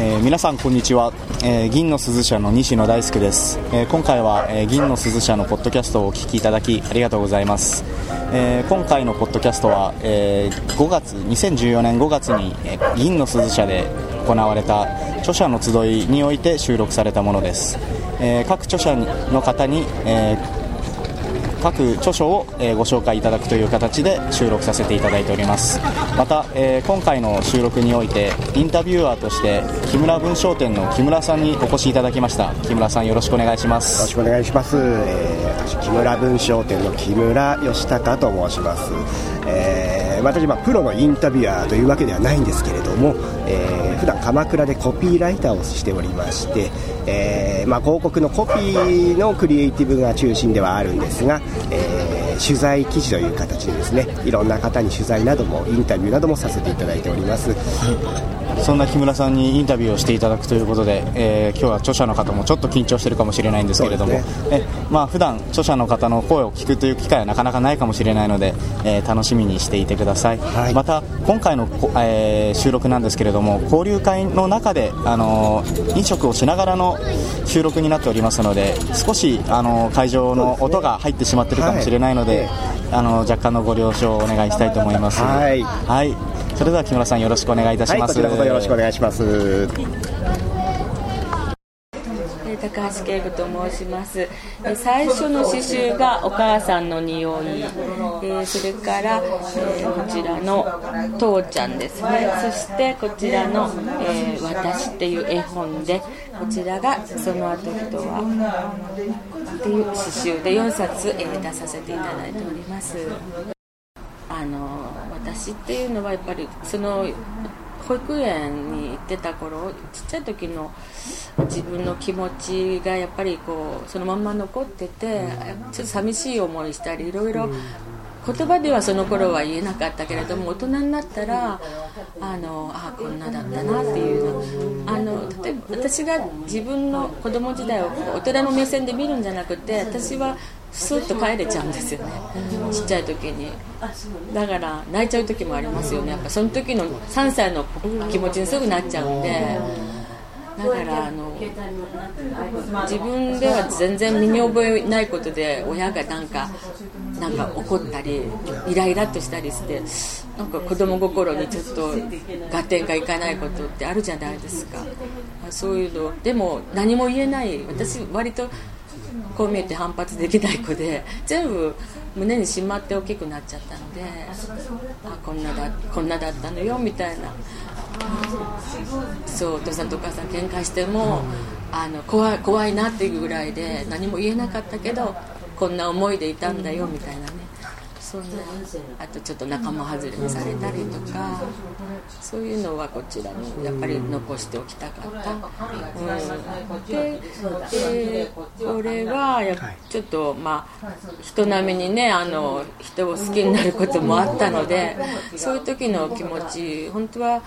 えー、皆さんこんにちは、えー、銀の鈴社の西野大輔です、えー、今回は、え銀の鈴社のポッドキャストをお聞きいただきありがとうございます、え今回のポッドキャストは、え5月2014年5月に、え銀の鈴社で行われた著者の集いにおいて収録されたものです、え各著者の方に、え各著書を、えご紹介いただくという形で収録させていただいております。また、え今回の収録においてインタビュアーとして木村文章店の木村さんにお越しいただきました。木村さんよろしくお願いします。よろしくお願いします、えー、私木村文章店の木村義孝と申します、えー、私はプロのインタビュアーというわけではないんですけれども、えー、普段鎌倉でコピーライターをしておりまして、えーまあ、広告のコピーのクリエイティブが中心ではあるんですが、えー、取材記事という形でですねいろんな方に取材などもインタビューなどもさせていただいております。そんな木村さんにインタビューをしていただくということで、えー、今日は著者の方もちょっと緊張しているかもしれないんですけれども、ね、えまあ普段著者の方の声を聞くという機会はなかなかないかもしれないので、えー、楽しみにしていてください、はい、また今回の、えー、収録なんですけれども交流会の中で、あの飲食をしながらの収録になっておりますので少し、あの会場の音が入ってしまっているかもしれないので、はい、あの若干のご了承をお願いしたいと思います。はい、はい。それでは木村さんよろしくお願いいたします、はい、よろしくお願いします高橋恵子と申します。最初の刺繍が「お母さんの匂い」えそれから、えこちらの「父ちゃん」ですね。そしてこちらの「え、私」っていう絵本でこちらが「その後人は」っていう刺繍で4冊、え出させていただいております。あの私っていうのはやっぱりその保育園に行ってた頃ちっちゃい時の自分の気持ちがやっぱりこうそのまんま残っててちょっと寂しい思いしたりいろいろ言葉ではその頃は言えなかったけれども大人になったらあのあこんなだったなっていうのあの例えば私が自分の子供時代を大人の目線で見るんじゃなくて私はスッと帰れちゃうんですよね。ちっちゃい時に。だから泣いちゃう時もありますよね。やっぱその時の3歳の気持ちにすぐなっちゃうんで。だからあの自分では全然身に覚えないことで親がなんかなんか怒ったりイライラとしたりしてなんか子供心にちょっと合点がいかないことってあるじゃないですか。そういうのでも何も言えない。私割とこう見えて反発できない子で全部胸にしまって大きくなっちゃったのであこんなだこんなだったのよみたいな。そうお父さんとお母さん喧嘩してもあの怖い怖いなっていうぐらいで何も言えなかったけどこんな思いでいたんだよみたいなね。そんなあとちょっと仲間外れにされたりとかそういうのはこちらにやっぱり残しておきたかった、うん、ででこれはやちょっとまあ人並みにねあの人を好きになることもあったのでそういう時の気持ち本当は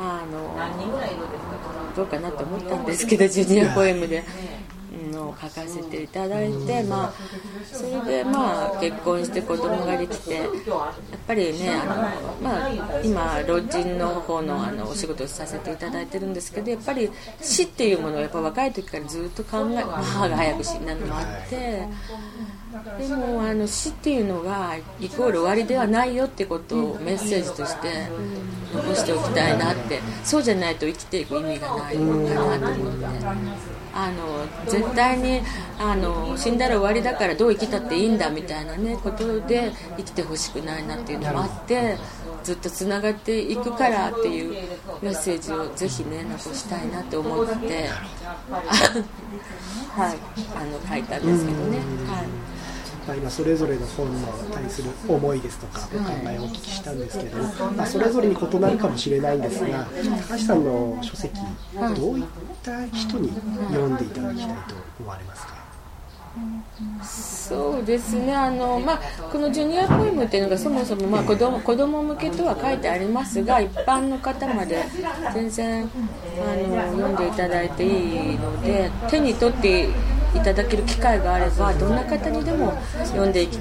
あのどうかなと思ったんですけどジュニアポエムで。のを書かせていただいて、まあ、それで、まあ、結婚して子供ができてやっぱりねあの、まあ、今老人の方のあのお仕事をさせていただいてるんですけどやっぱり死っていうものをやっぱ若い時からずっと考え母が早く死んだのもあって。でもあの死っていうのがイコール終わりではないよってことをメッセージとして残しておきたいなってそうじゃないと生きていく意味がないのかなと思ってあの絶対にあの死んだら終わりだからどう生きたっていいんだみたいなねことで生きてほしくないなっていうのもあってずっとつながっていくからっていうメッセージをぜひね残したいなって思って はい。あの書いたんですけどね。はいまあ、今それぞれの本に対する思いですとかお考えをお聞きしたんですけど、まあ、それぞれに異なるかもしれないんですが高橋さんの書籍どういった人に読んでいただきたいと思われますか？そうですね。あの、まあ、このジュニアポエムっていうのがそもそも、まあ、子供子供向けとは書いてありますが一般の方まで全然あの読んでいただいていいので手に取っていただける機会があればどんな方にでも読んでいき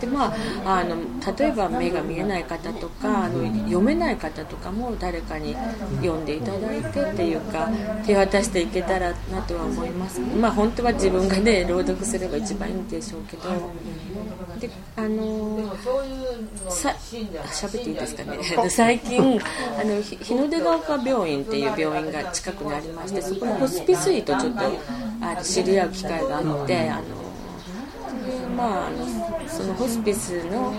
で、まあ、あの例えば目が見えない方とかあの読めない方とかも誰かに読んでいただいてっていうか手渡していけたらなとは思います、まあ、本当は自分がね朗読すれば一番いいんでしょうけど。であのさ喋っていいですかね。最近あの日の出ヶ丘病院っていう病院が近くにありましてそこのホスピス医とちょっとあ知り合う機会があってあのまあ、あのそのホスピスの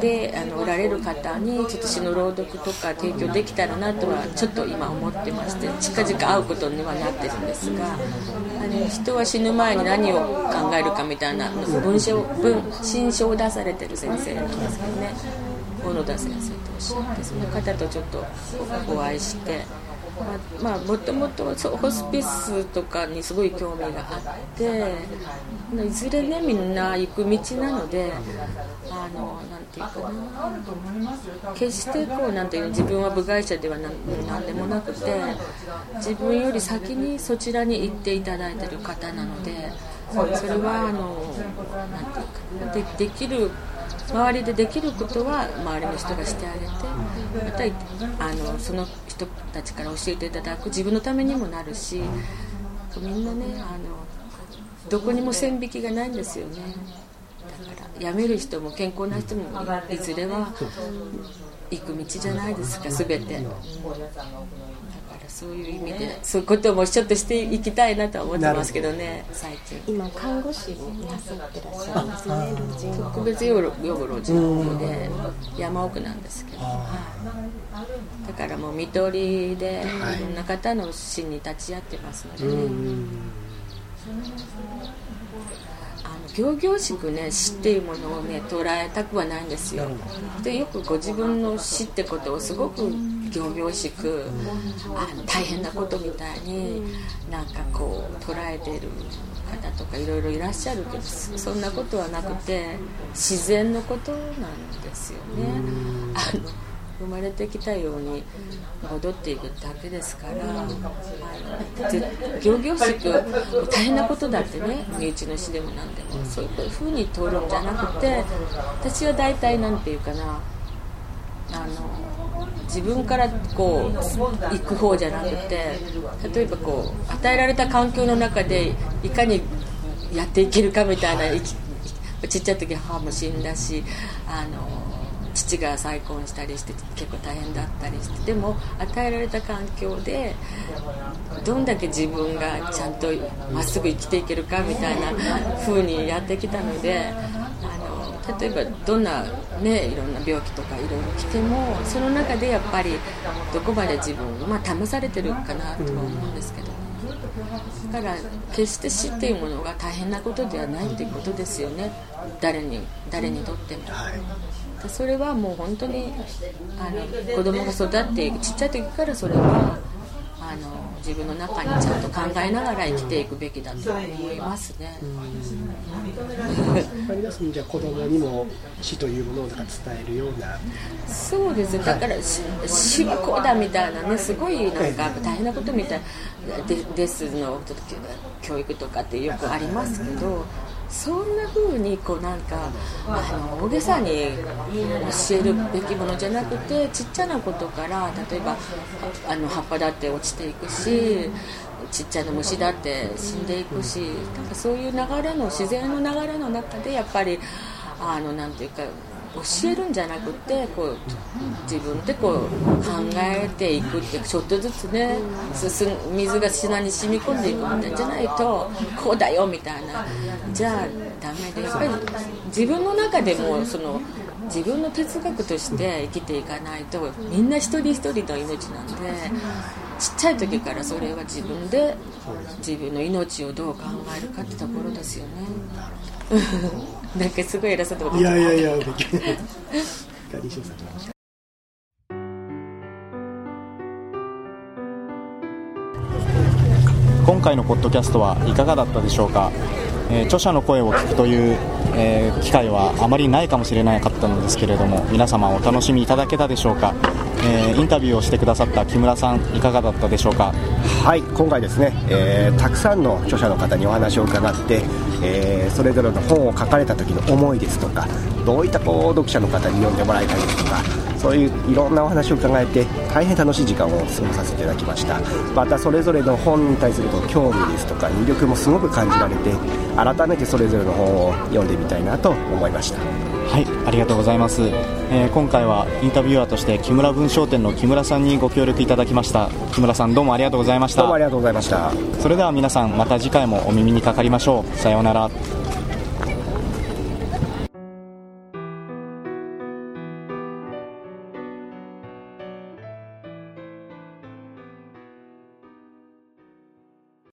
であのおられる方にちょっと詩の朗読とか提供できたらなとはちょっと今思ってまして近々会うことにはなってるんですがあの人は死ぬ前に何を考えるかみたいな文章文新書を出されてる先生なんですけどね小野田先生とおっしゃってその方とちょっとお会いして。まあもともとホスピスとかにすごい興味があっていずれねみんな行く道なのであのなんていうかな。決してこうなんていう自分は部外者では何でもなくて自分より先にそちらに行っていただいてる方なのでそれはあのなんていうかでできる周りでできることは周りの人がしてあげてまたあのその人たちから教えていただく自分のためにもなるしみんなねあのどこにも線引きがないんですよねだから辞める人も健康な人もいずれは行く道じゃないですか全て。そういう意味で。そういうこともちょっとしていきたいなとは思ってますけどね。最近。今看護師をなさってらっしゃるんですね老人特別養護老人ホで山奥なんですけど、だからもう看取りでい。ろんな方の死に立ち会ってますのでね、仰々しくね死っていうものをね捉えたくはないんですよ。でよくご自分の死ってことをすごく仰々しくあ大変なことみたいになんかこう捉えてる方とかいろいろいらっしゃるけどそんなことはなくて自然のことなんですよね。あの生まれてきたように戻っていくだけですから仰々しく大変なことだってね身内の死でも何でもそういうふうに通るんじゃなくて私は大体何て言うかなあの自分からこう行く方じゃなくて例えばこう与えられた環境の中でいかにやっていけるかみたいなちっちゃい時母も死んだしあの父が再婚したりして結構大変だったりしてでも与えられた環境でどんだけ自分がちゃんとまっすぐ生きていけるかみたいな風にやってきたので例えばどんな、ね、いろんな病気とかいろいろ来てもその中でやっぱりどこまで自分、まあ、試されてるかなとは思うんですけど。だから決して死っていうものが大変なことではないっていうことですよね誰に誰にとっても。はいそれはもう本当にあの子供が育ってちっちゃい時からそれはあの自分の中にちゃんと考えながら生きていくべきだと思いますね。ありますじゃあ子供にも死というものをなんか伝えるような。そうですだから、はい、死はこうだみたいなねすごいなんか大変なことみたいでですの教育とかってよくありますけど。そんな風にこうなんかあの大げさに教えるべきものじゃなくてちっちゃなことから例えばあの葉っぱだって落ちていくしちっちゃな虫だって死んでいくしなんかそういう流れの自然の流れの中でやっぱりあのなんていうか教えるんじゃなくてこう自分でこう考えていくってちょっとずつね水が砂に染み込んでいくみたいじゃないとこうだよみたいな。じゃあダメでやっぱり自分の中でもその自分の哲学として生きていかないとみんな一人一人の命なんでちっちゃい時からそれは自分で自分の命をどう考えるかってところですよね。なんかすごい偉そうなこといやいやいや今回のポッドキャストはいかがだったでしょうか、えー、著者の声を聞くという、えー、機会はあまりないかもしれなかったのですけれども皆様お楽しみいただけたでしょうか？えーインタビューをしてくださった木村さんいかがだったでしょうか？はい今回ですね、えーたくさんの著者の方にお話を伺って、えーそれぞれの本を書かれた時の思いですとかどういったこう読者の方に読んでもらいたいですとかそういういろんなお話を伺えて大変楽しい時間を過ごさせていただきました。またそれぞれの本に対する興味ですとか魅力もすごく感じられて改めてそれぞれの本を読んでみたいなと思いました。はいありがとうございます、えー今回はインタビュアーとして木村文商店の木村さんにご協力いただきました。木村さんどうもありがとうございました。どうもありがとうございました。それでは皆さんまた次回もお耳にかかりましょう。さようなら